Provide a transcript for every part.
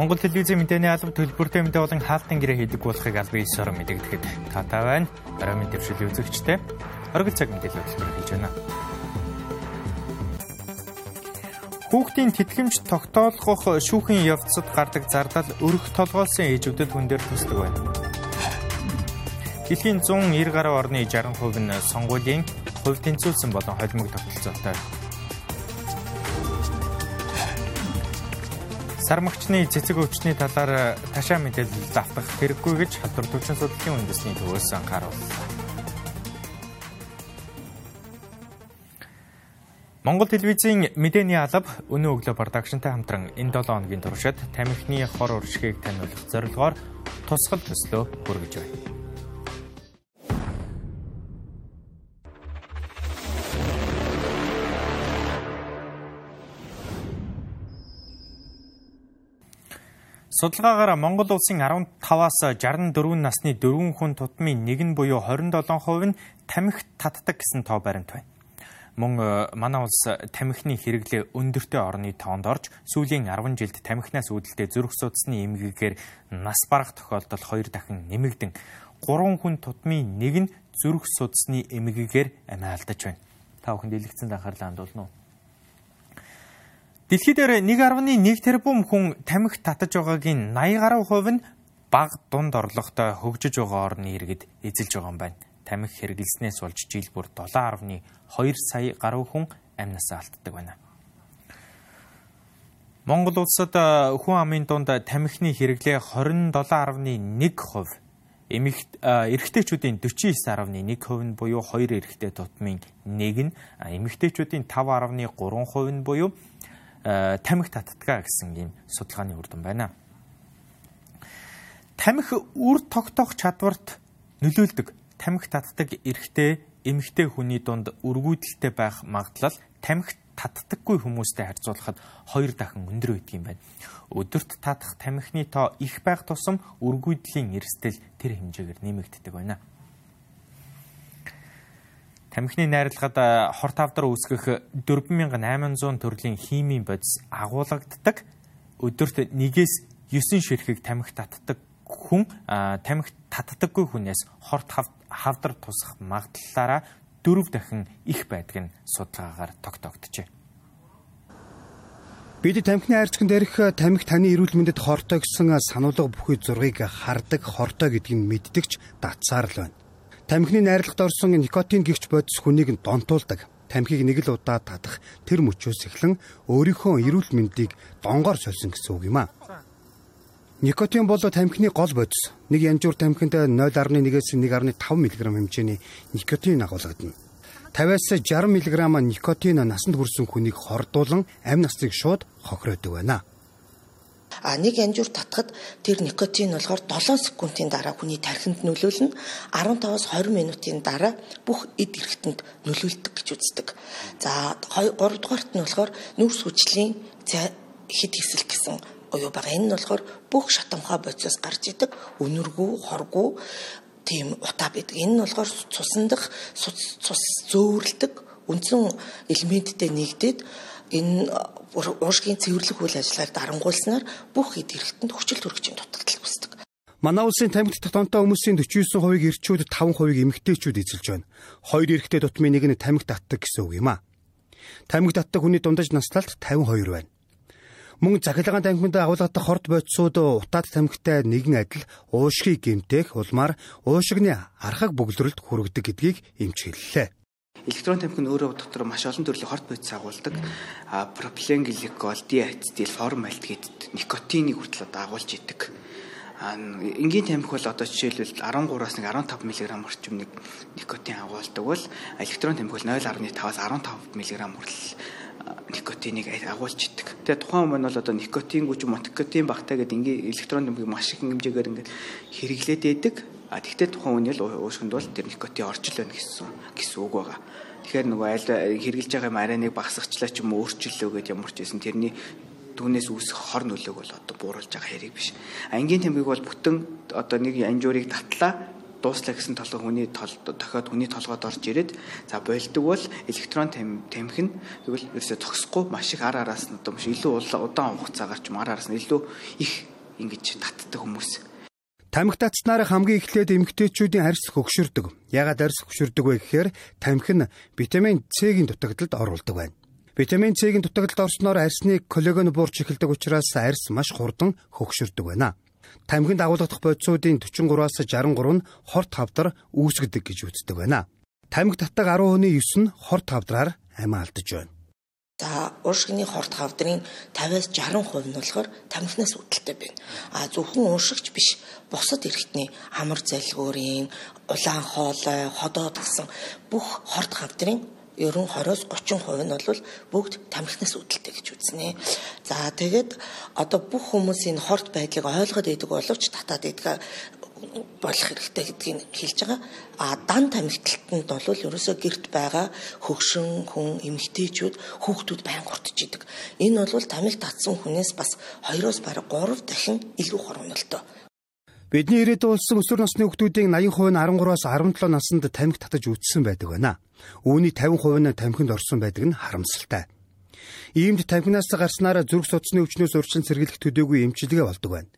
Монгол телевизийн мэдээний алба төлбөртэй мэдээ болон хаалтын гэрээ хийдэг болохыг бие сорон мэдэгдэхэд татай байна. Оройн дэвшил үзэгчтэй оргил цаг мэдээлэл хэлж байна. Хүүхдийн тэтгэмж тогтоолгох шүүхийн явцад гардаг зардал өрх толгойлсон ээжүүдэд хүн дээр тусдаг байна. Дэлхийн 190 гаруй орны 60% нь сонгуулийн хувь тэнцвүүлсэн болон холимог тогтолцоотой Сармагчны цэцэг өвчний талаар ташаа мэдээлэл автах хэрэггүй гэж халдвар түвшин судлалын үндэсний төвөөс анхаарууллаа. Монгол телевизийн мэдээний алба өнөө өглөө продакшнтай хамтран энэ 7 хоногийн туршид тамхины хор уршигыг таниулах зорилгоор тусгал төслөө хүргэж байна. Судалгаагаар Монгол улсын 15-аас 64 насны 4 хүн тутмын нэг нь буюу 27% нь тамхи татдаг гэсэн тоо баримт байна. Мөн э, манай улс тамхины хэрэглээ өндөртэй орны тоонд орж сүүлийн 10 жилд тамхинаас үүдэлтэй зүрх судасны эмгэгээр нас барах тохиолдол 2 дахин нэмэгдэн 3 хүн тутмын нэг нь зүрх судасны эмгэгээр амиа алдаж байна. Та бүхэнд дэлгэцэн анхаарлаа хандуулна уу? Дэлхийд 1.1 тэрбум хүн тамхи татаж байгаагийн 80 гаруй хувь нь бага дунд орлоготой хөгжиж байгаа орны иргэд эзэлж байгаа юм байна. Тамхи хэрэглэснээс болж жил бүр 7.2 сая гаруй хүн амь насаа алддаг байна. Монгол улсад хүн амын дунд тамхины хэрэглээ 27.1%, эмэгт эрэгтэйчүүдийн 49.1% нь буюу 2 эрэгтэй тутмын 1 нь, эмэгтэйчүүдийн 5.3% нь буюу Э, тамхи татдгаа гэсэн ийм судалгааны үр дүн байна. Тамхи үр тогтоох чадварт нөлөөлдөг. Тамхи татдаг эрэгтэй, эмэгтэй хүний дунд өргүйдэлтэй байх магадлал тамхи татдаггүй хүмүүстэй харьцуулахад хоёр дахин өндөр байдаг юм байна. Өдөрт татах тамхины тоо их байх тусам өргүйдлийн эрсдэл тэр хэмжээгээр нэмэгддэг байна. Тамхины найрлагад хорт авдар үүсгэх 4800 төрлийн химийн бодис агуулгаддаг. Өдөрт нэгээс 9 ширхэг тамхи татдаг хүн тамхи татдаггүй хүнээс хорт хавдар тусах магадлалаараа дөрөв дахин их байдаг нь судалгаагаар тогтоогдчихэ. Бид тамхины хайрцагт дээрх тамхи таны эрүүл мэндэд хортой гэсэн сануулга бүхий зургийг хардаг хортой гэдгийг мэддэгч датсаар л байна. Тамхины найрлагт орсон никотин гихч бодис хүнийг донтуулдаг. Тамхиг нэг л удаа татах тэр мөчөөс эхлэн өөрийнхөө эрүүл мэндийг донгоор сольсон гэсэн үг юм аа. Никотин бол тамхины гол бодис. Нэг янжуур тамхинд 0.1-ээс 1.5 мг хэмжээний никотин агуулгадана. 50-аас 60 мг никотин насанд хүрсэн хүнийг хордуулан амь насыг шууд хохироодог байна. А нэг янжуур татхад тэр никотин болохоор 7 секундын дараа хүний тархинд нөлөөлнө. 15-аас 20 минутын дараа бүх эд эрхтэнд нөлөөлдөг гэж үздэг. За 3 дугаарт нь болохоор нүүрс хүчлийн хэд хэсэл гэсэн оюу байгаа. Энэ нь болохоор бүх шатамхай бодисоос гарч идэг өнөргөө, хоргоо тийм утаа байдаг. Энэ нь болохоор цусан дах цус зөөвөрлөдөг үндсэн элементтэй нэгдээд энэ уушгийн цэвэрлэх үйл ажиллагааг дарангуулснаар бүх хэд хэрэгтэнд хүчил төрөгчийн дутагдал үүсдэг. Манай улсын тамхи татамтай хүмүүсийн 49%-ийг эрчүүд 5%-ийг эмэгтэйчүүд эзэлж байна. Хоёр эрэгтэй дутмын нэг нь тамхи татдаг гэсэн үг юм а. Тамхи татдаг хүний дундаж наслалт 52 байна. Мөн захилагын тамхинд агуулгатай хорт бодисууд утаад тамхитай нэгэн адил уушгийг гэмтэх улмаар уушигны архаг бөглөрөлд хүргэдэг гэдгийг эмч хэллээ. Электрон тамхи нь өөрөө дотор маш олон төрлийн хорт бодис агуулдаг. А пропиленгликол, диацетил, формальдгид никотиныг хүртэл одоо агуулж идэг. А энгийн тамхи бол одоо жишээлбэл 13-аас 15 мг орчим нэг никотин агуулдаг бол электрон тамхи бол 0.5-аас 15 мг хүртэл никотиныг агуулж идэг. Тэгээ тухайн хүмүүс бол одоо никотин гүж мотикотин багтаа гэдэг ингийн электрон тамхиг маш их хэмжээгээр ингээд хэрэглээд байдаг. А тэгтээ тухайн үнийг уушгинд бол тэр никотин орчил байна гэсэн гэсэн үг байгаа. Тэгэхээр нөгөө аль хэрглэж байгаа юм арайныг багасгачлаа ч юм өөрчлөлөө гэдээ ямар ч байсан тэрний түүнээс үүсэх хор нөлөөг бол одоо бууруулж байгаа хэрэг биш. Ангийн тэмдэг бол бүтэн одоо нэг анжуурыг татлаа дууслаа гэсэн толгой хүний тол дохиод хүний толгойд орж ирээд за болдог бол электрон тамхи нь тэгвэл ерөөсө зогсохгүй маш их ар араас нь одоо маш илүү удаан хугацаагаар ч ар араас нь илүү их ингэж татдаг хүмүүс. Тамхи татснаар хамгийн эхлээд эмэгтэйчүүдийн арьс хөгшөрдөг. Ягаад арьс хөгшөрдөг вэ гэхээр тамхи нь витамин С-ийн дутагдалд оруулдаг байна. Витамин С-ийн дутагдалд орсноор арьсны коллаген буурч эхэлдэг учраас арьс маш хурдан хөгшөрдөг байна. Тамхинд агуулгадах бодисуудын 43-аас 63 нь хорт хавдар үүсгдэг гэж үздэг байна. Тамхи татдаг 10 хүний 9 нь хорт хавдраар амиа алдаж байна. За уушгины хорт хавдрын 50-аас 60% нь болохоор тамхинаас үүдэлтэй байна. А зөвхөн уушигч биш бусад эргэтний амар залгуурын улаан хоолой, ходоод гэсэн бүх хорт хавдрын ерөн 20-оос 30% нь бол бүгд тамхинаас үүдэлтэй гэж үзнэ. За тэгээд одоо бүх хүмүүс энэ хорт байдлыг ойлгоод идэг боловч татаад идэг болох хэрэгтэй гэдгийг хэлж байгаа. А дан тамхиталтанд бол ерөөсөө гэрт байгаа хөгшин хүн эмэгтэйчүүд хүүхдүүд байн гуртж идэг. Энэ бол тамхи татсан хүнээс бас 2-оос бараг 3 дахин илүү хор уналтаа. Бидний ирээд улсын өсвөр насны хүүхдүүдийн 80% нь 13-аас 17 наснд тамхи татаж үтсэн байдаг байна. Үүний 50% нь тамхинд орсон байдаг нь харамсалтай. Иймд тамхинаас гарснараа зүрх судасны өвчнөөс урьдчилан сэргийлэх төдийгүй эмчилгээ болдог байна.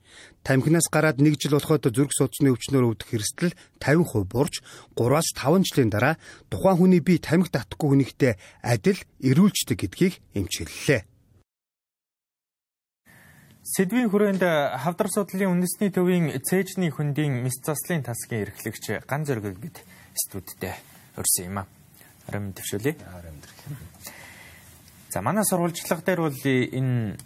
Тамхинаас гараад 1 жил болоход зүрх судасны өвчнөөр өвдөх эрсдэл 50% буурч 3-аас 5 жилийн дараа тухайн хүний бие тамхи татахгүй хүнийхтэй адил эрүүлждэг гэдгийг эмчиллээ. Сэдвийн хүрээнд хавдар судлалын үндэсний төвийн цээжний хөндийн мэс заслын тасгийн эрхлэгч ган зөргөл бид студидтэй урьсан юм а. Арим төвшүүлээ. Арим За манай сурвалжлага дээр бол энэ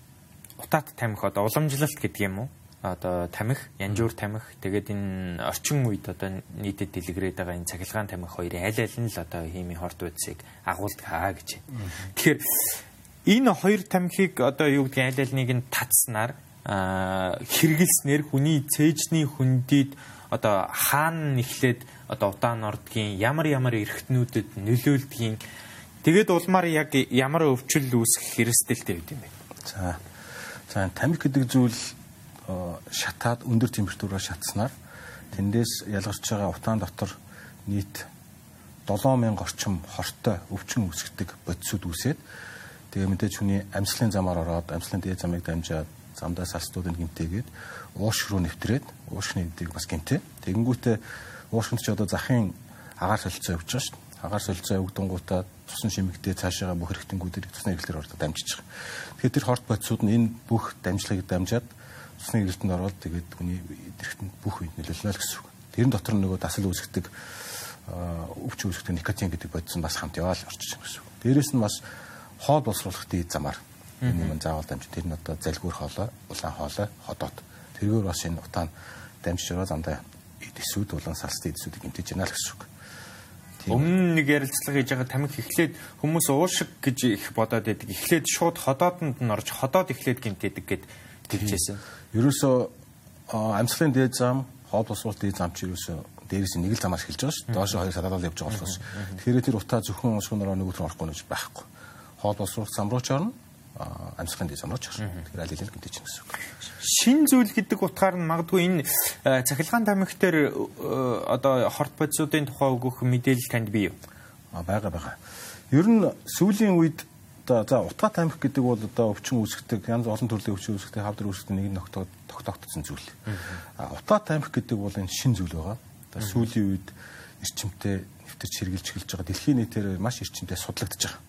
утаат тамхи одоо уламжлалт гэдэг юм уу? Одоо тамхи, янжуур тамхи тэгээд энэ орчин үед одоо нийтэд дэлгэрээд байгаа энэ цахилгаан тамхи хоёрын аль аль нь л одоо химийн хорт үдсийг агуулдаг хаа гэж. Тэгэхээр энэ хоёр тамхиг одоо юу гэдгийг аль аль нэг нь татснаар хэрэгэлснээр хүний цээжний хүндид одоо хаана нэхлээд одоо удаан ордгийн ямар ямар эрхтнүүдэд нөлөөлдгийн Тэгээд улмаар яг ямар өвчл үүсэх хэрэгсдэлтэй байд юм бэ? За. За тамхи гэдэг зүйл шатаад өндөр температураар шатснаар тэндээс ялгарч байгаа утаан дотор нийт 7000 орчим хортой өвчин үүсгдэг бодисууд үүсээд тэгээ мэдээж хүний амьслын замаар ороод амьслын дээд замыг дамжаад замдаа салстуудыг гинтээгээд ууш руу нэвтрээд уушны эдийг бас гинтээ. Тэгэнгүүтээ уушгинд ч одоо захын агаар солилцоо явж байгаа шүү дээ агаар солилцоо өгдөнгуудаа тусан шимэгдээ цаашаага бүх хэрэгтэнгүүдийг тусны эргэлтээр ордог дамжиж байгаа. Тэгэхээр тэр хорт бодисууд нь энэ бүх дамжлагыг дамжаад тусны эргэлтэнд ороод тэгээд хүний эргэлтэнд бүх үед нөлөөлнө л гэсэн үг. Тэрэн дотор нөгөө дасал үүсгдэг өвч үүсгдэг никотин гэдэг бодис нь бас хамт яваал орчиж байгаа гэсэн үг. Дээрээс нь бас хоол боловсруулах дээд замаар энэ юм заавал дамжиж тэр нь одоо залгуур хоолой, улаан хоолой, ходоод тэргээр бас энэ утаан дамжиж байгаа замдаа эсүүд улаан салстын эсүүдийг гэмтэж яана л гэсэн үг. Өмнө нэг ярилцлага хийж байгаа тамхи эхлээд хүмүүс уушиг гэж их бодоод байдаг. Эхлээд шууд ходоодонд нь орж ходоод эхлээд гинтээдэг гэд хэлжсэн. Ерөөсөө амьслын дээд зам, хоол босвол дээд зам чи ерөөсөө дээрээс нэг л замаар эхэлж байгаа шүү. Доошо хоёр садаад явж байгаа болохоос. Тэгэхээр тэр утаа зөвхөн уушгинороо нөгөөт нь орохгүй гэж байхгүй. Хоол босвол зам руу ч орно амьсгалын гарна. Тэгэхээр аль аль гэмтэж гэсэн үг. Шин зүйл гэдэг утгаар нь магадгүй энэ э, цахилгаан тамхи дээр э, одоо хорт бодисуудын тухай өгөх мэдээлэл танд бий юу? А байгаа байгаа. Ер нь сүүлийн үед одоо за утгаа тамхи гэдэг бол одоо өвчин үүсгдэг янз олон төрлийн өвчин үүсгдэг хавдар үүсгдэг нэг нь тогтоогдсон зүйл. А утгаа тамхи гэдэг бол энэ шин зүйл байгаа. Одоо сүүлийн үед эрчимтэй нэвтэрч хэрглэж эхэлж байгаа дэлхийн нийтээр маш эрчимтэй судлагдж байгаа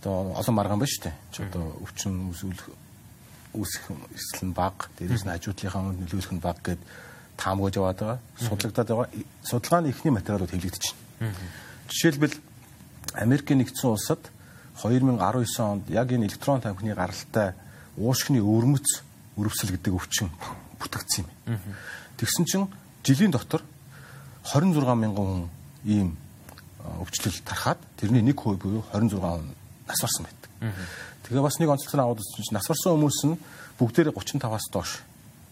одоо олон маргаан байна шүү дээ. Чи одоо өвчин үүсүүлэх үүсэх эсэл нь баг, дээрээс нь хажуудлынхаа өмнө нөлөөлөх нь баг гэд таамагж яваад байгаа. Судлагдаад байгаа. Судалгааны эхний материалууд хэвлэгдэж байна. Жишээлбэл Америкийн нэгдсэн улсад 2019 онд яг энэ электрон тамхины гаралтай уушгины өвөрмөц өрөвсөл гэдэг өвчин бүтгэгдсэн юм. Тэгсэн чинь жилийн дотор 26 мянган хүн ийм өвчлөл тархаад тэрний 1% буюу 26 хүн нас барсан байдаг. Тэгээ бас нэг онцлог аваад үзсэн чинь нас барсан хүмүүс нь бүгдээрээ 35-аас доош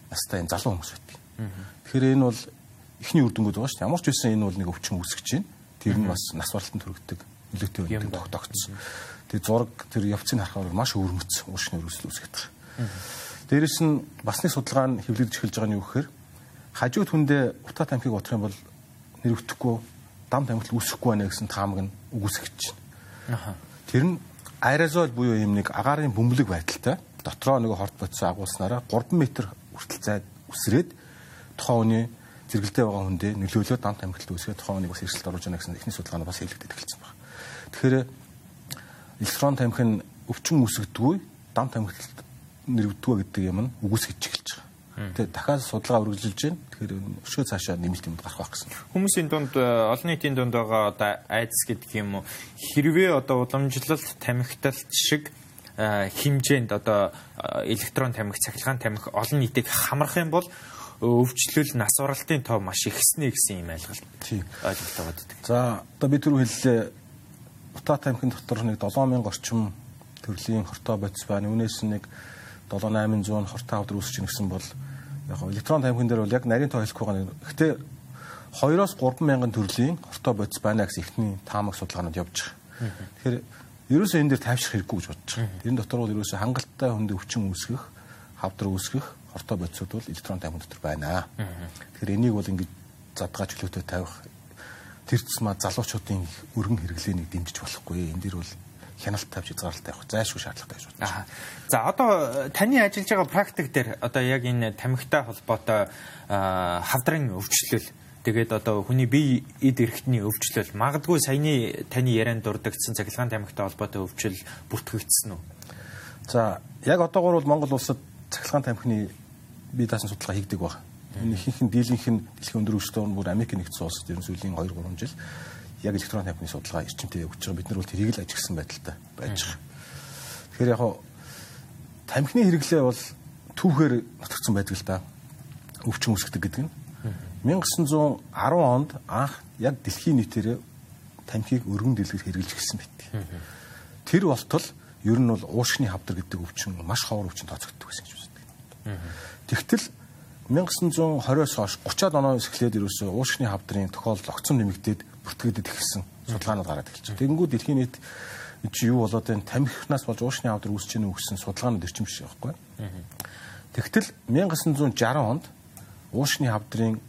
настай энэ залуу хүмүүс байдаг. Тэгэхээр энэ бол эхний үр дүнгууд байгаа шүү дээ. Ямар ч байсан энэ бол нэг өвчин үүсгэж байна. Тэр нь бас нас баралтанд хүргэдэг нөлөөтэй байдаг тогтоогдсон. Тэгээ зураг тэр явцыг харахаар маш өвөрмөц уушны өрөсөл үүсгэж байгаа. Дээрэс нь бас нэг судалгаа нь хэвлэгдэж эхэлж байгаа нь юу гэхээр хажууд хүндээ утаа тамхиг утах юм бол нэрвдэхгүй дам тамхил үүсэхгүй байна гэсэн таамаг нь үгүйсгэж байна. Тэр нь аэрозол буюу юм нэг агаарын бөмбөлөг байдалтай дотроо нэг хорт бодис агуулснараа 3 м хүртэл зай үсрээд тухайн хүний зэрэгэлдээ байгаа хүндээ нөлөөлөө дам тамхилт үүсгээд тухайн хүнийг бас эрсдэлд оруулж яана гэсэн эхний судалгаа нь бас хэлэгдэж эхэлсэн байна. Тэгэхээр электрон тамхи нь өвчин үүсгдэггүй дам тамхилт нэрвдгүү гэдэг юм нь үгүйсгэж эхэлж байгаа. Тэгээ дахиад судалгаа үргэлжилж байна. Тэгэхээр өшөө цаашаа нэмэлт юм гарах байх гэсэн. Хүмүүсийн дунд э, олон нийтийн дунд байгаа одоо айдас гэдэг юм уу хэрвээ одоо уламжлалт тамхиталт шиг э, хэмжээнд одоо э, электрон тамхи, цахилгаан тамхи олон нийтийг хамрах юм бол өвчлөл нас баралтын тоо маш ихснэ гэсэн юм ойлголт. Тийм. Ойлголт байгаа гэдэг. За одоо би түрүү хэллээ утаа тамхин дотор нэг 7000 орчим төрлийн хортой бодис байна. Үүнээс нэг 7800 хортой авдар үүсэж гисэн бол яг электрон тамхин дээр бол яг нарийн тоо хэлэх байгаа. Гэхдээ 2-оос 3 мянган төрлийн хортой бодис байна гэсэн ихний таамаг судалгаанууд явж байгаа. Тэгэхээр ерөөсөө энэ дээр тайвшрах хэрэггүй гэж бодож байгаа. Энэ дотор бол ерөөсөө хангалттай хүнд өвчин үүсгэх, хавдар үүсгэх хортой бодисууд бол электрон тамхин дотор байна. Тэгэхээр энийг бол ингэж задгаа чөлөөтэй тавих тэр тусмаа залуучуудын өргөн хэрэглээнийг дэмжиж болохгүй. Энэ дэр бол хяналт тавьж хязгаарлалт тавих зайлшгүй шаардлагатай гэж бодож байна. За одоо э, таны ажиллаж байгаа практик дээр одоо яг энэ тамхитай холбоотой хавдрын өвчлөл тэгээд одоо хүний бие эд эрхтний өвчлөл магадгүй саяны таны ярианд дурддагсан цахилгаан тамхитай холбоотой өвчлөл бүртгэгдсэн үү? За яг одоогор бол Монгол улсад цахилгаан тамхины бие даасан судалгаа хийгдэг байна. Энэ ихэнх нь дийлэнх нь дэлхийн өндөр өвчтөн бүр Америк нэгдсэн улсад ерөн сүүлийн 2 3 жил яг электрон тамхины судалгаа эрчимтэй явуулж байгаа. Бид нар бол тэрийг л ажигласан байдалтай байж байгаа. Тэгэхээр яг тамхины хэрэглээ бол түүхээр нутагцсан байдаг л да. Өвчин үүсгдэг гэдэг нь. 1910 онд анх яг дэлхийн нийтээр тамхиг өргөн дэлгэр хэрэгжилж гисэн байдаг. Тэр болтол ер нь бол уушгины хавдар гэдэг өвчин маш ховор өвчин тооцогддог гэсэн гэж үздэг. Тэгтэл 1920-оос хойш 30-аад оноос эхлээд ерөөсөө уушгины хавдрын тохиолдол огцом нэмэгдээд бүртгэгдэд ихсэн судалгаанууд гараад эхэлж байна. Тэгэнгүүт дэлхийн нийт чи юу болоод энэ тамхинаас болж уушны авдар үүсэж гэнэ гэсэн судалгаанууд ирчимш байхгүй. Тэгтэл 1960 онд уушны авдрын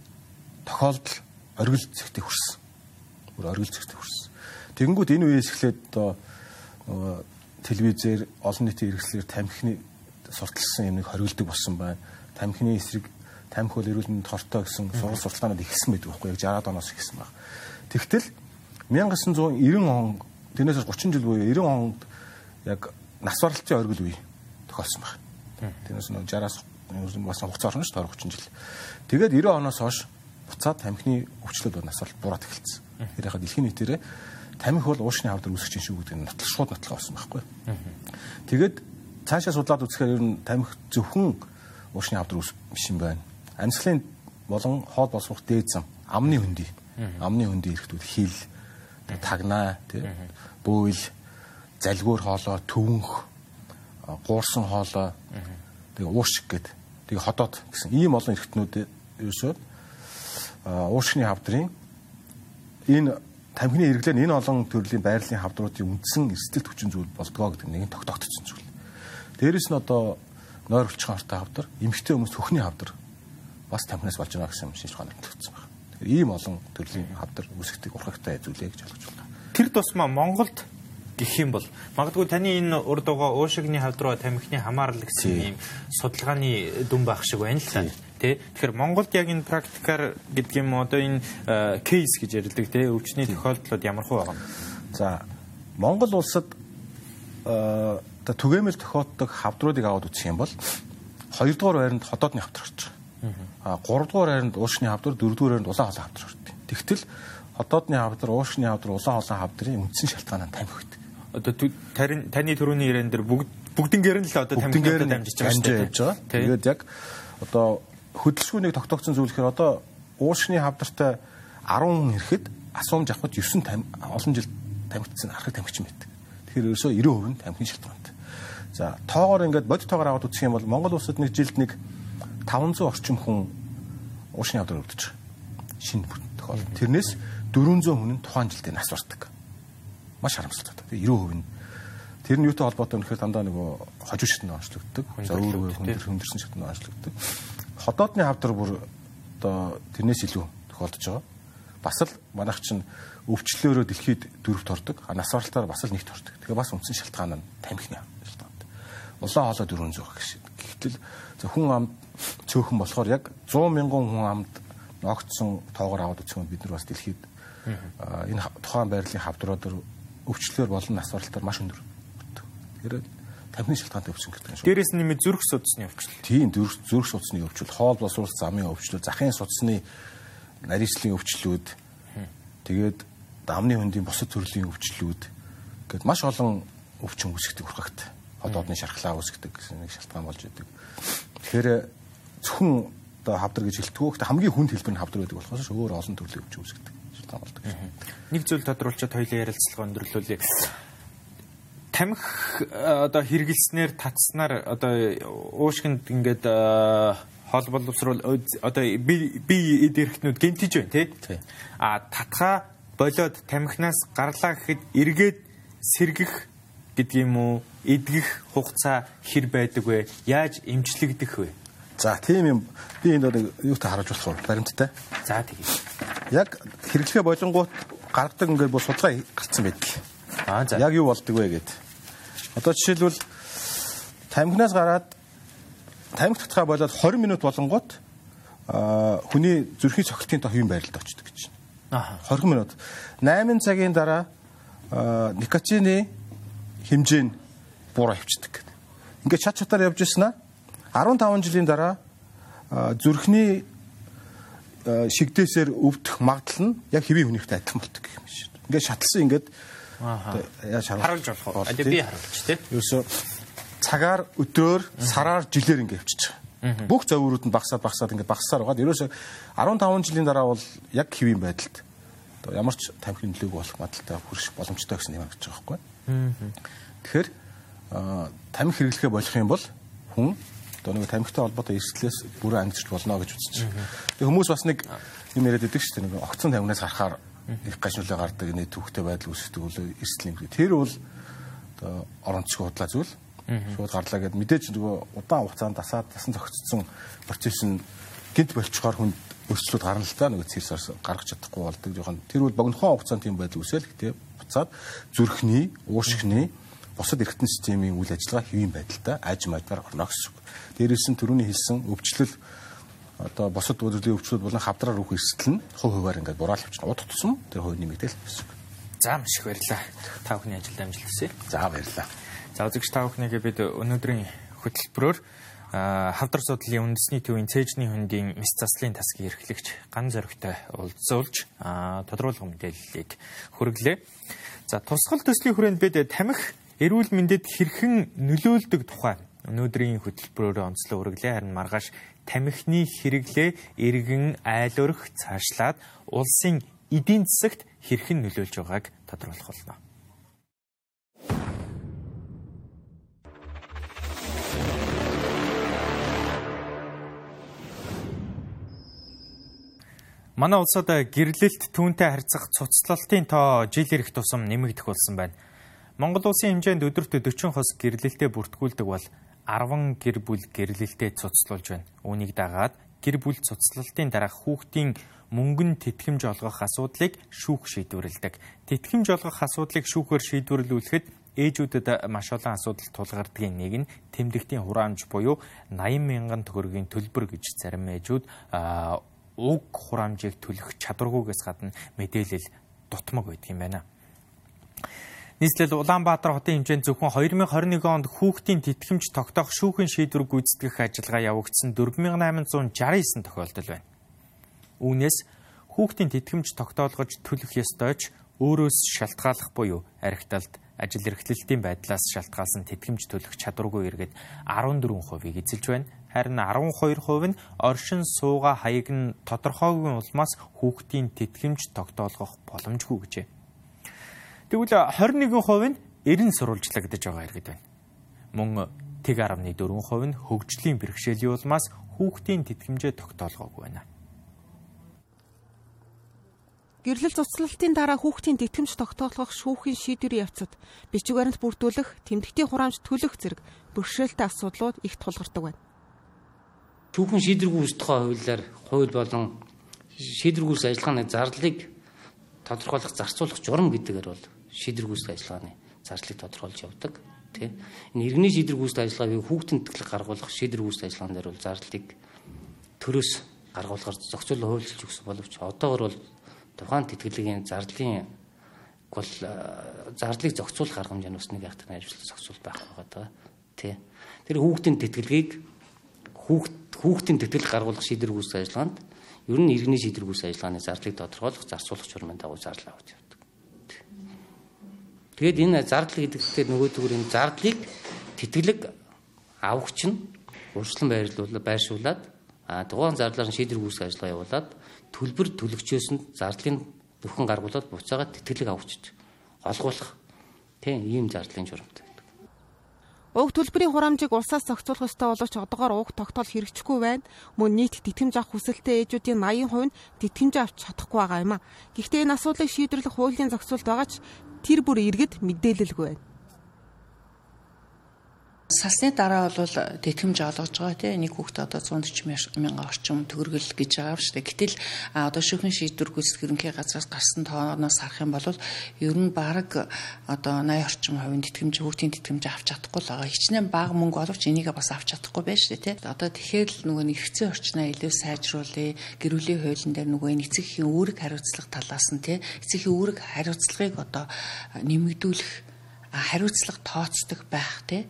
тохиолдол оргил зэгтээ хүрсэн. Бүр оргил зэгтээ хүрсэн. Тэгэнгүүт энэ үеэс эхлээд одоо телевизээр олон нийтийн хэрэгслэр тамхины сурталчилсан юмыг хориглдог болсон байна. Тамхины эсрэг тамхи бол эрүүл мэнд хортой гэсэн сургууль сурталчилгаанууд ихсэн байдаг байхгүй яг 60-аад оноос ихсэн баг. Тэгтэл 1990 он тэрнээс 30 жил буюу 90 онд яг нас баралтын оргил үе тохиолсон байна. Тэрнээс нэг 60-аас бас хугацаа орно шүү дээ 30 жил. Тэгээд 90 оноос хойш буцаад тамхины өвчлөл нас баралт бураад эхэлсэн. Тэр яхад дэлхийн нийтээрээ тамхи бол уушны хавдар үүсгэж шүү гэдэг нь нотлол шууд нотлох болсон байхгүй. Тэгээд цаашаа судлаад үзэхээр ер нь тамхи зөвхөн уушны хавдар үүс биш юм байна. Амьсгалын болон хоол боловсрох дээд зам, амны хөндөй Амны хөндийн эрэхтүүд хил, тагнаа, тий. Бөөл, залгуур хоолой, төвөнх, гуурсан хоолой, тэгээ уушиг гэд. Тэгээ ходоод гэсэн ийм олон эрэхтнүүд ерөөсөө уушгины хавдрын энэ тамхины хэрэглээ нь энэ олон төрлийн байрлалын хавдруудын үндсэн эрсдэлт хүчин зүйл болдгоо гэдэг нэг нь тогтоогдсон зүйл. Дээрэс нь одоо нойр өвчхөн хортой хавдар, эмэгтэй хүмүүс хөхний хавдар бас тамхинаас болж байгаа гэсэн шинж ухаан өгсөн байна ийм олон төрлийн хавдар үүсгдэг урхагтай зүйлээ гэж ойлгож байна. Тэр тусмаа Монголд гэх юм бол магадгүй таны энэ урд угаа уушигны хавдруу тамхины хамаарал гэсэн ийм судалгааны дүн байх шиг байна л та. Тэ? Тэгэхээр Монголд яг энэ практикаар гэдэг юм одоо энэ кейс гэж ярилдаг тэ өвчний тохиолдлууд ямар хөө байгаа юм. За Монгол улсад э түгээмэл тохиолддог хавдруудыг аваад үзэх юм бол хоёрдугаар байранд ходоодны хавдар орж байгаа. А 3 дугаар хайранд уушны хавдар, 4 дугаар хайранд улаан холон хавдар ордог. Тэгтэл хотоодны хавдар, уушны хавдар, улаан холон хавдрын үндсэн шалтгаан нь тамхи байдаг. Одоо таны төрөний яриан дээр бүгд бүгднгээр нь л одоо тамхитай дамжиж байгаа шүү дээ. Тэгээд яг одоо хөдөлшгөөнийг тогтоогдсон зүйл гэхээр одоо уушны хавдартай 10 ирэхэд асуумж авахд 9 там олон жил тамхицсан архаг тамхич байдаг. Тэгэхээр ерөөсөө 90% нь тамхин шалтгаантай. За тоогоор ингээд бод тоогоор аваад үзэх юм бол Монгол улсад нэг жилд нэг 500 орчим хүн уушны авдар өвдөж шинэ тохиол. Тэрнээс 400 хүн нь тухайн жилдээ нас бардаг. Маш харамсалтай. Тэгээ 90% нь тэр нь юутай холбоотой гэхээр дандаа нөгөө хожуу шатнд онцлогддог. За өөр өөр хүндэр хүндэрсэн шатнд онцлогддог. Ходоодны хавдар бүр одоо тэрнээс илүү тохиолдож байгаа. Бас л манайх чинь өвчлөөрөө дэлхийд дөрөвт ордог. Нас баралтаар бас л нэгт ордог. Тэгээ бас үндсэн шалтгаан нь тамхины шалтгаан. Улаан хоолой 400 гэсэн. Гэтэл хүн амд цөөхөн болохоор яг 100 мянган хүн амд ногдсон тоогоор аваад үзэх юм бид нар бас дэлхийд энэ тухайн байрлалын хавдруудаар өвчлөөр болон насваралтаар маш өндөр. Тэгэхээр тамхины шалтгаантай өвчин гэдэг юм шүү. Дээрээс нэмээд зүрх судасны өвчин. Тийм зүрх зүрх судасны өвчин, хоол боловсруулалт замын өвчлөл, захын судасны нарийслын өвчлүүд тэгээд дамны хөндийн бусад төрлийн өвчлүүд гэд маш олон өвчин үүсгдэг урхагт. Ходоодны шархлаа үүсгдэг гэсэн нэг шалтгаан болж байдаг. Тэгэхээр зөвхөн одоо хавдар гэж хэлтгүү. Гэхдээ хамгийн хүнд хэлбэр нь хавдар байдаг болохоос өөр олон төрлийн өвчин үүсгдэг шалтгаан болдог. Нэг зүйл тодруулчаад хоёулын ярилцлага өндөрлүүлээ тамхи одоо хэрэгэлснээр татснаар одоо уушгинд ингээд хоол боловсруул одоо би би эд эрхтнүүд гэмтэж байна тий. А татхаа болоод тамхинаас гарлаа гэхэд эргээд сэргэх гэдэг юм уу? Эдгэх хугацаа хэр байдаг вэ? Яаж эмчлэгдэх вэ? За тийм юм. Би энд одоо юутай харуулж болох вэ? Баримттай. За тэгье. Яг хэрэглэхэ болонгууд гаргадаг ингээд бус судалгаа гарцсан байдаг. Аа за. Яг юу болдог вэ гэд. Одоо жишээлбэл тамхинаас гараад тамхи татхаа болоод 20 минут болонгууд хүний зүрхийн цохилтын тоо юм байралд очдог гэж. Аа 20 минут. 8 цагийн дараа никотины хэмжээ нь буураа хөвчдөг. Ингээд чат чатаар явж ирсэн аа 15 жилийн дараа зүрхний шигдээсээр өвдөх магадлал нь яг хэвийн хүнийхтэй адилхан болдог юм шиг. Ингээд шатлсан ингээд яаж харуулж болох вэ? Би харуулж тий. Ерөөсө цагаар өдрөөр сараар жилээр ингээд байгаа. Бүх зовирууд нь багасаад багасаад ингээд багасаар байгаа. Ерөөсө 15 жилийн дараа бол яг хэвийн байдалд ямар ч тамхины нөлөөг болох магадлалтай хүрэх боломжтой гэсэн юм гэж байгаа байхгүй. Тэгэхээр тамхи хэрэглэхэ болох юм бол хүн одоо нэг тамхитай холбоотой эрсдлээс бүрэн ангижч болно гэж үзэж байгаа. Тэгээ хүмүүс бас нэг юм яриад байдаг шүү дээ. Нэг огцон тамхинаас гарахаар их гашуулаа гардаг нэг төвхтэй байдал үүсдэг бол эрсдэл юм. Тэр бол одоо орон зайг худлаа зүйл шууд гарлаа гэд мэдээж нөгөө удаан хугацаанд дасаад дасан зохицсон процесс нь гинт болчхоор хүнд өрсөлдөд гарна л та нөгөө цэрсээс гаргаж чадахгүй болдог жоохон тэр бол богинохон хугацаанд тийм байдал үүсэл гэтээ буцаад зүрхний уушгины бусад эргэтэн системийн үйл ажиллагаа хэвийн байдалтай аж майдаар орно гэсэн үг. Дээрээс нь төрөний хэлсэн өвчлөл одоо босод төрлийн өвчлүүд болон хавдраар үх эрсдэл нь хувь хуваар ингээд бураал авчихна. Уд тутсан тэр хувь нэмэгдэл гэсэн үг. За маш их баярлалаа. Та бүхний ажилд амжилт хүсье. За баярлалаа. За үзэгч та бүхнийгээ бид өнөөдрийн хөтөлбөрөөр хавдар судлалын үндэсний төвийн цээжний хөндийн мэс заслын тасгийн эрхлэгч ган зоригтой уулзуулж тодруулах мэдээллийг хүргэлээ. За тусгал төслийн хүрээнд бид тамхи эрүүл мэндэд хэрхэн нөлөөлдөг тухай өнөөдрийн хөтөлбөрөөр онцлог үргэлээ харин маргааш тамхины хэрэглээ эргэн айлуурах цаашлаад улсын эдийн засагт хэрхэн нөлөөлж байгааг тодруулах болно. Манай улсад гэрлэлт түүнтэй харьцах цуцлалтын тоо жил ирэх тусам нэмэгдэх болсон байна. Монгол улсын хэмжээнд өдөрт 40 хос гэрлэлтэд бүртгүүлдэг бол 10 гэр бүл гэрлэлтэд цуцлуулж байна. Үүнийг дагаад гэр бүл цуцлалтын дараах хүүхдийн мөнгөн тэтгэмж олгох асуудлыг шүүх шийдвэрлэдэг. Тэтгэмж олгох асуудлыг шүүхээр шийдвэрлүүлэхэд ээжүүдэд маш олон асуудал тулгардгийн нэг нь тэмдэгтийн хураамж буюу 80 мянган төгрөгийн төлбөр гэж зарим ээжүүд уг хураамжийг төлөх чадваргүйгээс гадна мэдээлэл дутмаг байдаг юм байна. Нийслэл Улаанбаатар хотын хэмжээнд зөвхөн 2021 онд хүүхдийн тэтгэмж тогтоох шүүхийн шийдвэр гүйцэтгэх ажиллагаа явагдсан 4869 тохиолдол байна. Үүнээс хүүхдийн тэтгэмж тогтоолгож төлөх ёстойч өөрөөс шалтгааллах буюу архиталт ажил эрхлэлтийн байдлаас шалтгаалсан тэтгэмж төлөх чадваргүй иргэд 14%-ийг эзэлж байна. Харин 12% нь оршин сууга хаяг нь тодорхойгүй улмаас хүүхдийн тэтгэмж тогтоолгох боломжгүй гэжээ. Тэгвэл 21% нь эрен сурвалжлагдаж байгаа иргэд байна. Мөн тэг 14% нь хөгжлийн бэрхшээлийн улмаас хүүхдийн тэтгэмжээ тогтоолгоогүй байна. Гэрлэл цуцлалтын дараа хүүхдийн тэтгэмж тогтоолгох шүүхийн шийдвэрийн явцад бичиг баримт бүрдүүлэх, тэмдэгтийн хураамж төлөх зэрэг бэрхшээлтэй асуудлууд их тулгардаг байна. Шүүхэн шийдвэргүй устгах хуулиар хууль болон шийдвэргүйс ажиллагааны зарлалыг тодорхойлох зарцуулах журам гэдгээр бол шийдвэргүйс ажиллагааны зардлыг тодорхойлж явдаг. Тэ. Энэ иргэний шийдвэр гүйцэтгэх ажиллагааг хүүхдийн тэтгэлэг гаргуулах шийдвэр гүйцэтгэх ажиллагаан дээр бол зардлыг төрөөс гаргуулахар зохицуулан хуульчилж өгсөн боловч одоогор бол тухайн тэтгэлгийн зардлын бол зардлыг зохицуулах арга хэмжээ нь бас нэг ягтны ажилтан зохицуул байх байгаа. Тэ. Тэр хүүхдийн тэтгэлгийг хүүхд хүүхдийн тэтгэл гаргуулах шийдвэр гүйцэтгэх ажиллагаанд ер нь иргэний шийдвэр гүйцэтгэх ажиллагааны зарлыг тодорхойлох зарцуулах журмын дагуу зарлаа гэж явдаг. Тэгээд энэ зардал гэдэгтээ нөгөө зүгээр энэ зардлыг тэтгэлэг авахч нь урьдчилан байрлуулаад байршуулад а тухайн зардлаар нь шийдвэр гүйцэтгэх ажиллагаа явуулаад төлбөр төлөгчөөс нь зардлын бүхэн гаргуулад буцаагаад тэтгэлэг авахч олгуулах тийм ийм зардлын журамтай. Уг төлбөрийн хураамжийг улсаас зохицуулах ёстой боловч одоогоор уг тогтоол хэрэгжихгүй байна. Мөн нийт тэтгэмж авах хүсэлтэй ээжүүдийн 80% нь тэтгэмж авч чадахгүй байгаа юм а. Гэхдээ энэ асуудлыг шийдвэрлэх хуулийн зохицуулт байгаа ч тэр бүр иргэд мэдээлэлгүй байна. Салсны дараа бол тэтгэмж олгож байгаа тийм нэг хүүхдээ одоо 140 мянган орчим төгрөгөл гэж байгаа шүү дээ. Гэтэл одоо шүүхийн шийдвэр гүйцэтгэх ерөнхий газраас гарсан тооноос харах юм бол ер нь баг одоо 80 орчим хувийн тэтгэмж хүүхдийн тэтгэмж авч чадахгүй л байгаа. Хичнээн бага мөнгө оловч энийг бас авч чадахгүй байж шүү дээ тийм. Одоо тэгэхээр л нөгөө нэгцэн орчноо илүү сайжруулъя. Гэрүүлийн хуулийн дээр нөгөө энэ эцэг эхийн үүрэг хариуцлага талаас нь тийм эцэг эхийн үүрэг хариуцлагыг одоо нэмэгдүүлэх хариуцлага тооцдог байх тийм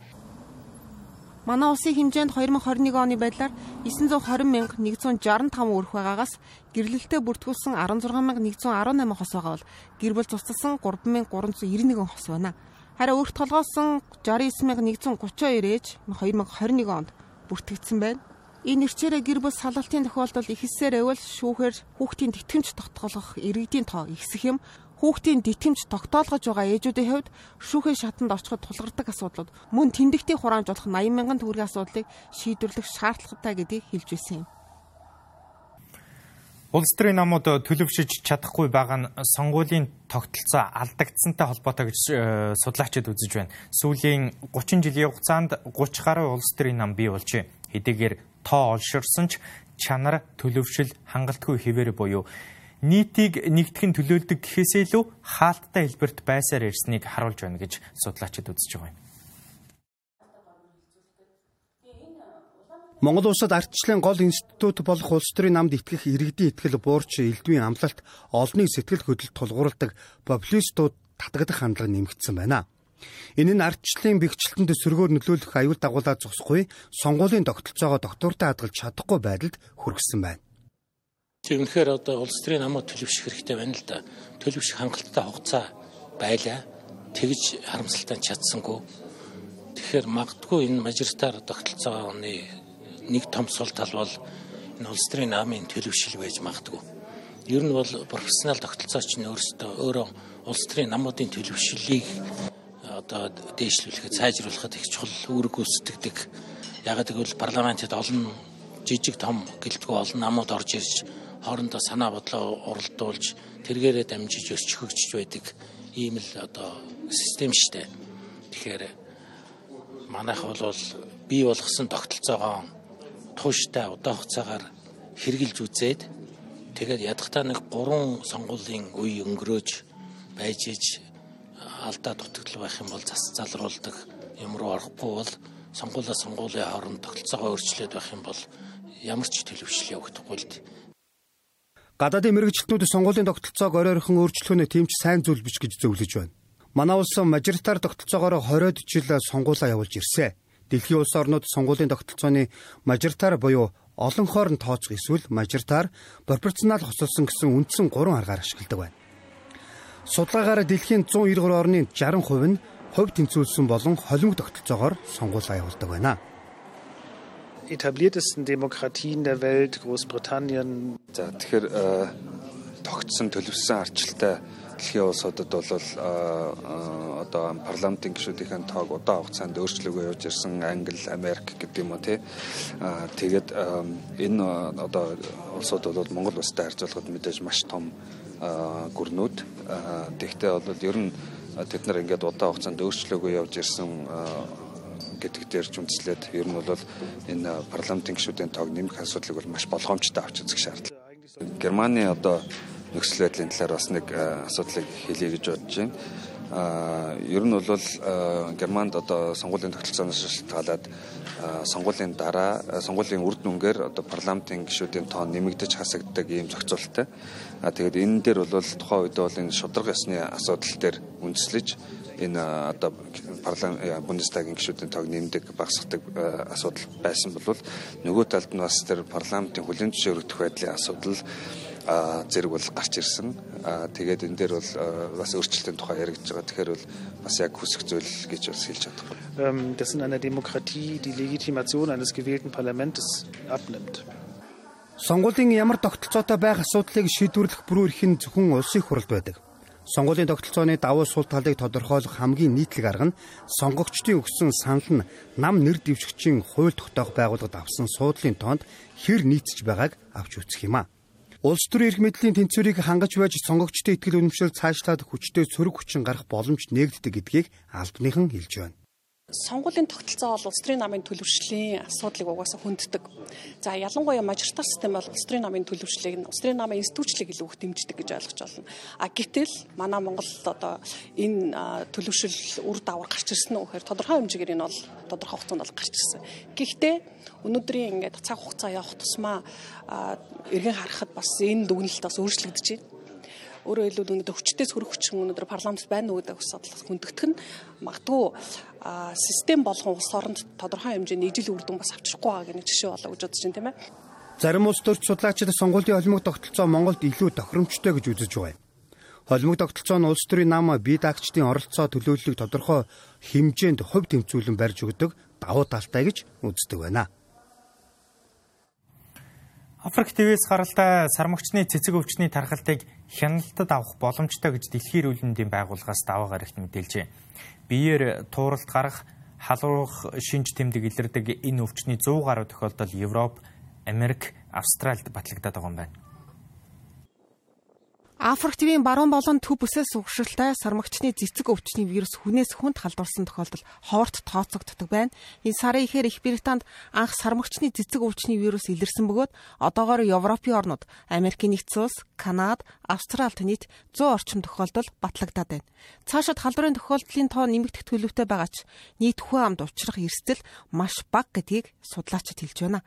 Манай улсын хэмжээнд 2021 оны байдлаар 920 мянга 165 өрх байгаагаас гэрлэлтэд бүртгүүлсэн 16 мянга 118 хос байгаа бол гэр бүл цуцлсан 3391 хос байна. Харин өрх толгоосон 69 мянга 132 ээж 2021 онд бүртгэгдсэн байна. Энэ нэрчээрээ гэр бүл салалтын тохиолдолд ихэлсээр эвэл шүүхээр хүүхдийн тэтгэмж тогтоолгох иргэдийн тоо ихсэх юм хүүхдийн дитэмж тогтоолгож байгаа ээжүүдийн хувьд шүүхийн шатанд орчход тулгардаг асуудлууд мөн тэмдэгтийн хураамж болох 80 мянган төгрөгийн асуудлыг шийдвэрлэх шаардлагатай гэдгийг хэлж байсан юм. Улс төрийн намууд төлөвшөж чадахгүй байгаа нь сонгуулийн тогтолцоо алдагдсантай холбоотой гэж э, судлаачид үзэж байна. Сүүлийн 30 жилийн хугацаанд 30 гаруй улс төрийн нам бий болжээ. Хэдийгээр тоо олширсан ч чанар төлөвшил хангалтгүй хэвээр буюу нийтийг нэгтгэн төлөөлдөг гэхээсээ илүү хаалттай хэлбэрт байсаар ирснийг харуулж байна гэж судлаачид үзэж байгаа юм. Монгол улсад ардчлалын гол институт болох улс төрийн намд итгэх иргэдийн итгэл буурч элдвийн амлалт олонний сэтгэл хөдлөлт тулгуурладаг популистууд татагдах хандлага нэмэгдсэн байна. Энэ нь ардчлалын бэхжилтэнд сөргөөр нөлөөлөх аюул дагуулаа зогсохгүй сонгуулийн тогтолцоогоо доктортой хадгалж чадахгүй байдалд хүргэсэн байна. Тэр үнэхээр одоо улс төрийн намууд төлөвшөх хэрэгтэй байна л да. Төлөвшөх хангалттай хугацаа байлаа. Тэгж харамсалтай чадсангүй. Тэгэхээр магадгүй энэ мажоритар тогтолцооны нэг том сул тал бол энэ улс төрийн намын төлөвшил байж магадгүй. Ер нь бол профессионал тогтолцооч нь өөрсдөө өөрөө улс төрийн намуудын төлөвшлийг одоо дээшлүүлэхэд сайжруулахад их чухал үүрэг гүйцэтгэдэг. Яг гэвэл парламентод олон жижиг том гэлтгүй олон намууд орж ирж хоорондоо санаа бодлоо уралдуулж тэргээрээ дамжиж өсчхөгжиж байдаг ийм л одоо систем штэ. Тэгэхээр манайх бол бий болгосон тогтолцоогоо тууштай удаан хугацаагаар хэрглэж үзээд тэгээд ядахтаа нэг 3 сонгуулийн үе өнгөрөөж байж иж алдаа дутагдал байх юм бол зас залруулдаг юм руу орохгүй бол сонгуулаа сонгуулийн хооронд тогтолцоогоо өөрчлөөд байх юм бол ямар ч төлөвшил явагдахгүй л дээ. Гадаадын мэрэгчлэтнүүд сонгуулийн тогтолцоог оройрхон өөрчлөх нь тийм ч сайн зүйл биш гэж зөвлөж байна. Манай улс мажоритар тогтолцоогоор 20-од жил сонгуулаа явуулж ирсэн. Дэлхийн улс орнууд сонгуулийн тогтолцооны мажоритар буюу олон хоорн тооцох эсвэл мажоритар пропорционал хослолсон гэсэн үндсэн гурван аргаар ашигладаг байна. Судалгаагаар дэлхийн 193 орны 60% нь хувь тэнцвүүлсэн болон холимог тогтолцоогоор сонгуулаа явуулдаг байна etabliertesten Demokratien der Welt, Großbritannien. За тэгэхээр тогтсон төлөвсөн арчилтай дэлхийн улсуудад бол одоо парламентын гишүүдийн тоог удаан хугацаанд өөрчлөгөө явж ирсэн Англи, Америк гэдэг юм уу тий. Тэгээд энэ одоо улсууд бол Монгол улстай харьцуулахад мэдээж маш том гүрнүүд. Тэгвэл бол ер нь тэд нар ингээд удаан хугацаанд өөрчлөгөө явж ирсэн гэдэг дээр ч үндэслээд ер нь бол энэ парламентын гишүүдийн тоог нэмэх асуудлыг бол маш болгоомжтой авч үзэх шаардлага. Германы одоо нөхцөл байдлын талаар бас нэг асуудлыг хэлье гэж бодож байна. А ер нь бол Германд одоо сонгуулийн тогтолцооноос шалтгаалаад сонгуулийн дараа сонгуулийн үр дүнгээр одоо парламентын гишүүдийн тоон нэмэгдэж хасагддаг ийм зохицуулттай. А тэгээд энэ дээр бол тухайн үед бол энэ шударга ясны асуудал дээр үндэслэж энэ одоо парламент Бундестагийн гишүүдийн тоог нэмдэг багасгадаг асуудал байсан бол нөгөө талд нь бас тэр парламентын хүлээн зөвшөөрөгдөх байдлын асуудал зэрэг бол гарч ирсэн. Тэгээд энэ дээр бол бас өөрчлөлтийн тухай яригдж байгаа. Тэгэхээр бол бас яг хүсэх зүйл гэж бас хэлж чадахгүй. Das in einer Demokratie die Legitimation eines gewählten Parlaments abnimmt. Сонгуулийн ямар тогтолцоотой байх асуудлыг шийдвэрлэх бүрүү эрх нь зөвхөн улсын хурлд байдаг. Сонгуулийн тогтолцооны давуу сул талыг тодорхойлох хамгийн нийтлэг арга нь сонгогчдын өгсөн санал нь нам нэр дэвшигчийн хууль тогтоох байгууллагад авсан суудлын тоонд хэр нийцэж байгааг авч үзэх юм а. Улс төрийн эрх мэдлийн тэнцвэрийг хангаж байж сонгогчдын итгэл үнэмшил цаашлаад хүчтэй сөрөг хүчин гарах боломж нээгддэг гэдгийг албаныхан хэлж байна сонгуулийн тогтолцоо бол улс төрийн намын төлөвшлийн асуудлыг угаасаа хүнддэг. За ялангуяа мажоритар систем бол улс төрийн намын төлөвшлийг нь улс төрийн намын институчлийг илүү их дэмждэг гэж ойлгож байна. А гэтэл манай Монгол одоо энэ төлөвшил үр дагавар гарч ирсэн үү гэхээр тодорхой хэмжээгээр энэ бол тодорхой хугацаанд бол гарч ирсэн. Гэхдээ өнөөдрийн ингээд цаг хугацаа явах тусмаа эргэн харахад бас энэ дүгнэлт бас өөрчлөгдөж байна Өөрөөр хэлбэл өнөөдөр хүчтэй сөрөг хүчин өнөөдөр парламент байна уу гэдэг асуудал хүндэгдэх нь магадгүй систем болгон улс оронд тодорхой хэмжээний ижил үр дүн бас авчрахгүй байгаа гэх жишээ болоо гэж бодож байна тийм ээ. Зарим улс төрч судлаачид сонгуулийн холимог тогтолцоо Монголд илүү тохиромжтой гэж үзэж байгаа юм. Холимог тогтолцоо нь улс төрийн нам бие даагчдын оролцоо төлөөллийг тодорхой хэмжээнд хувь тэмцүүлэн барьж өгдөг давуу талтай гэж үздэг байна. Африк ТВ-с гаралтай сармагчны цэцэг өвчний тархалтыг хяналтад авах боломжтой гэж Дэлхийн эрүүл мэндийн байгууллагаас даваа гарагт мэдээлжээ. Биеэр тууралт гарах, халуух шинж тэмдэг илэрдэг энэ өвчний 100 гаруй тохиолдол Европ, Америк, Австральд батлагдаад байгаа юм байна. Африк твийн баруун болон төв бүсээс угшралтай сармагчны цэцэг өвчний вирус хүнээс хүнд халдварсан тохиолдол ховорт тооцогддог байна. Энэ сарын ихээр Их Британд анх сармагчны цэцэг өвчний вирус илэрсэн бөгөөд одоогоор Европын орнууд, Америкийн нэгдсэн улс, Канада, Австралид нийт 100 орчим тохиолдол батлагдаад байна. Цаашид халдварын тохиолдлын тоо нэмэгдэх төлөвтэй байгаа ч нийт хүн амд учрах эрсдэл маш бага гэдгийг судлаачид хэлж байна.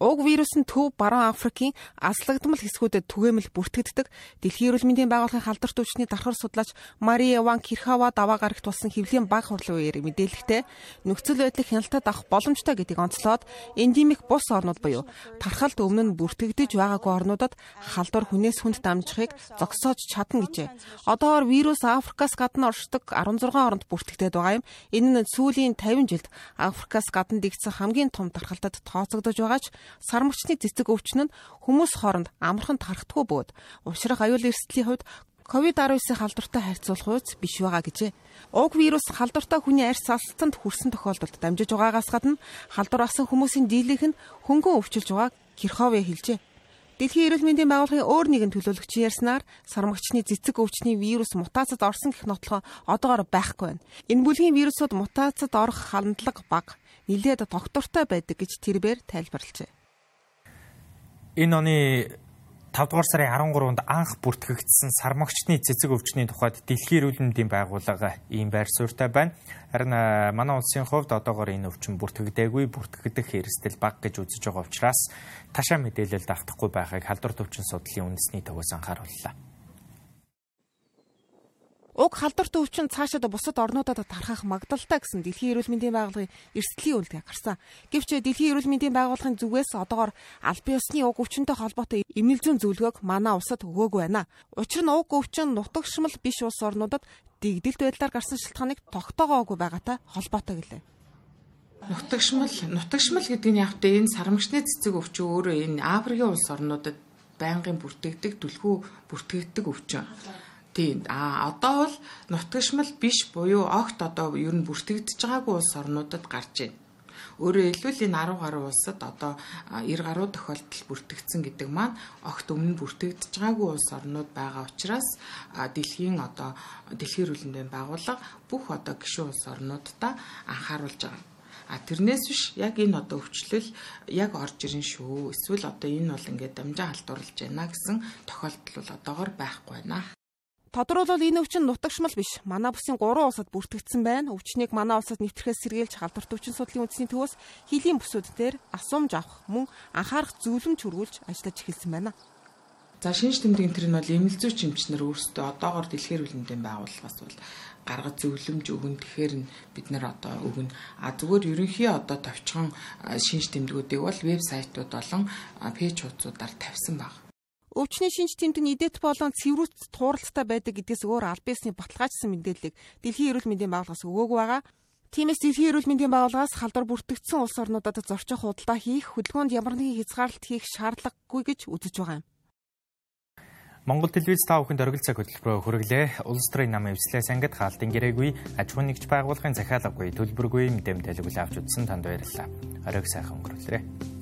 Уг вирус нь төв баруун Африкийн аслагдмал хэсгүүдэд түгээмэл бүртгэгддэг. Дэлхийн эрүүл мэндийн байгууллагын халдварт өвчний дархар судлаач Мария Ван Кирхава даваа гарагт болсон хэвлийн баг хурлын үеэр мэдээлэхдээ нөхцөл байдлыг хяналтад авах боломжтой гэдгийг онцлоод эндемик бус орнууд буюу тархалт өмнө нь бүртгэгдэж байгаагүй орнуудад халдвар хүнээс хүнд дамжихыг зогсоож чадна гэжээ. Одоогоор вирус Африкаас гадна оршдог 16 оронд бүртгэгдээд байгаа юм. Энэ нь сүүлийн 50 жилд Африкаас гадна дэгдсэн хамгийн том тархалтад тооцогдож байгаа ч сармагчны цэцэг өвчин нь хүмүүс хооронд амархан тархдаггүй бөгөөд уушрах аюул эрсдлийн хувьд COVID-19-ийн халдвартай харьцуулах үйс биш байгаа гэжээ. Уг вирус халдвартай хүний арьс салтанд хүрсэн тохиолдолд дамжиж байгаагаас гадна халдвар асан хүмүүсийн дийлэнх нь хөнгөн өвчилж байгааг Кирхове хэлжээ. Дэлхийн эрүүл мэндийн байгууллагын өөр нэгэн төлөөлөгч ярьснаар сармагчны цэцэг өвчний вирус мутацид орсон гэх нотлохоо одоогоор байхгүй байна. Энэ бүлгийн вирусууд мутацид орох хандлага бага, нэлээд тогтвортой байдаг гэж тэрбээр тайлбарлажээ. Энэ оны 5 дугаар сарын 13-нд анх бүртгэгдсэн сармагчны цэцэг өвчний тухайд Дэлхийн эрүүл мэндийн байгууллага ийм байр суурьтай байна. Харин манай улсын хувьд одоогоор энэ өвчин бүртгэгдээгүй, бүртгэгдэх хэрэгсэл бага гэж үзэж байгаа учраас ташаа мэдээлэл давтахгүй байхыг халдвар төвчин судлалын үндэсний төвөөс анхаарууллаа. Уг халдварт өвчин цаашаа бусад орнуудад тархах магадaltaй гэсэн Дэлхийн эрүүл мэндийн байгууллагын эрсдлийн үйлдэл гарсан. Гэвч Дэлхийн эрүүл мэндийн байгууллагын зүгээс одоогоор аль биесны уг өвчнөд холбоотой эмнэлзэн зөвлөгөөг манай улсад өгөөгүй байна. Учир нь уг өвчин нутагшмал биш улс орнуудад дэгдэлт байдлаар гарсан шалтгааныг тогтоогоогүй байгаатай холбоотой гэлээ. Нутагшмал нутагшмал гэдэг нь яг тэ энэ сарамгчны цэцэг өвчин өөрөө энэ Африкийн улс орнуудад байнгын бүртгэгдэг, түлхүү бүртгэгддэг өвчин. Тийм. А одоо бол нутагшмал биш буюу огт одоо ер нь бүртгэгдэж байгаагүй улс орнуудад гарч байна. Өөрөөр хэлбэл энэ 10 гаруй улсад одоо 90 гаруй тохиолдол бүртгэгдсэн гэдэг маань огт өмнө бүртгэгдэж байгаагүй улс орнууд байгаа учраас дэлхийн одоо дэлхийн хөрөлмөндийн байгууллага бүх одоо гишүүн улс орнуудаа анхааруулж байгаа. А тэрнээс биш яг энэ одоо өвчлөл яг орж ирэн шүү. Эсвэл одоо энэ бол ингээд дамжаа халдварлаж байна гэсэн тохиолдол бол одоогор байхгүй байна. Тодорхойлбол энэ өвчин нутагшмал биш. Манай бүсийн 3 улсад бүртгэгдсэн байна. Өвчнийг манай улсад нэвтрэхээс сэргийлж халдварт өвчин судлалын үндэсний төвөөс хилийн бүсүүд дээр асуумж авах мөн анхаарах зөвлөмж хөргүүлж ажиллаж эхэлсэн байна. За шинж тэмдгийн тэр нь бол эмнэлзүү чимчнэр өөрсдөө одоогор дэлхийн эрүүл мэндийн байгууллагаас бол гаргаж зөвлөмж өгөн тэгэхээр бид нар одоо өгнө. А зүгээр ерөнхий одоо товчхон шинж тэмдгүүдийг бол вебсайтууд болон пэйж хуудасуудаар тавьсан байна. Өвчний шинж тэмдэг идэт болон цэврүүц тууралцтай байдаг гэдгээс өөр аль биесний баталгаажсан мэдээллийг Дэлхийн эрүүл мэндийн байгууллагаас өгөөг байгаа. Тиймээс Дэлхийн эрүүл мэндийн байгууллагаас халдвар бүртгэгдсэн улс орнуудад зорчих худалдаа хийх, хөдөлгөөнд ямар нэгэн хязгаарлалт хийх шаардлагагүй гэж үзэж байгаа юм. Монгол телевиз та бүхэнд оргил цаг хөтөлбөрөөр хүргэлээ. Улс төрийн намын эвслээс ангид хаалтын гэрээгүй аж ахуйн нэгж байгууллагын захиалгагүй төлбөргүй мэдэм тэлгүүл авч үзсэн танд баярлалаа. Оройг сайхан өнгөрүүлээрэй.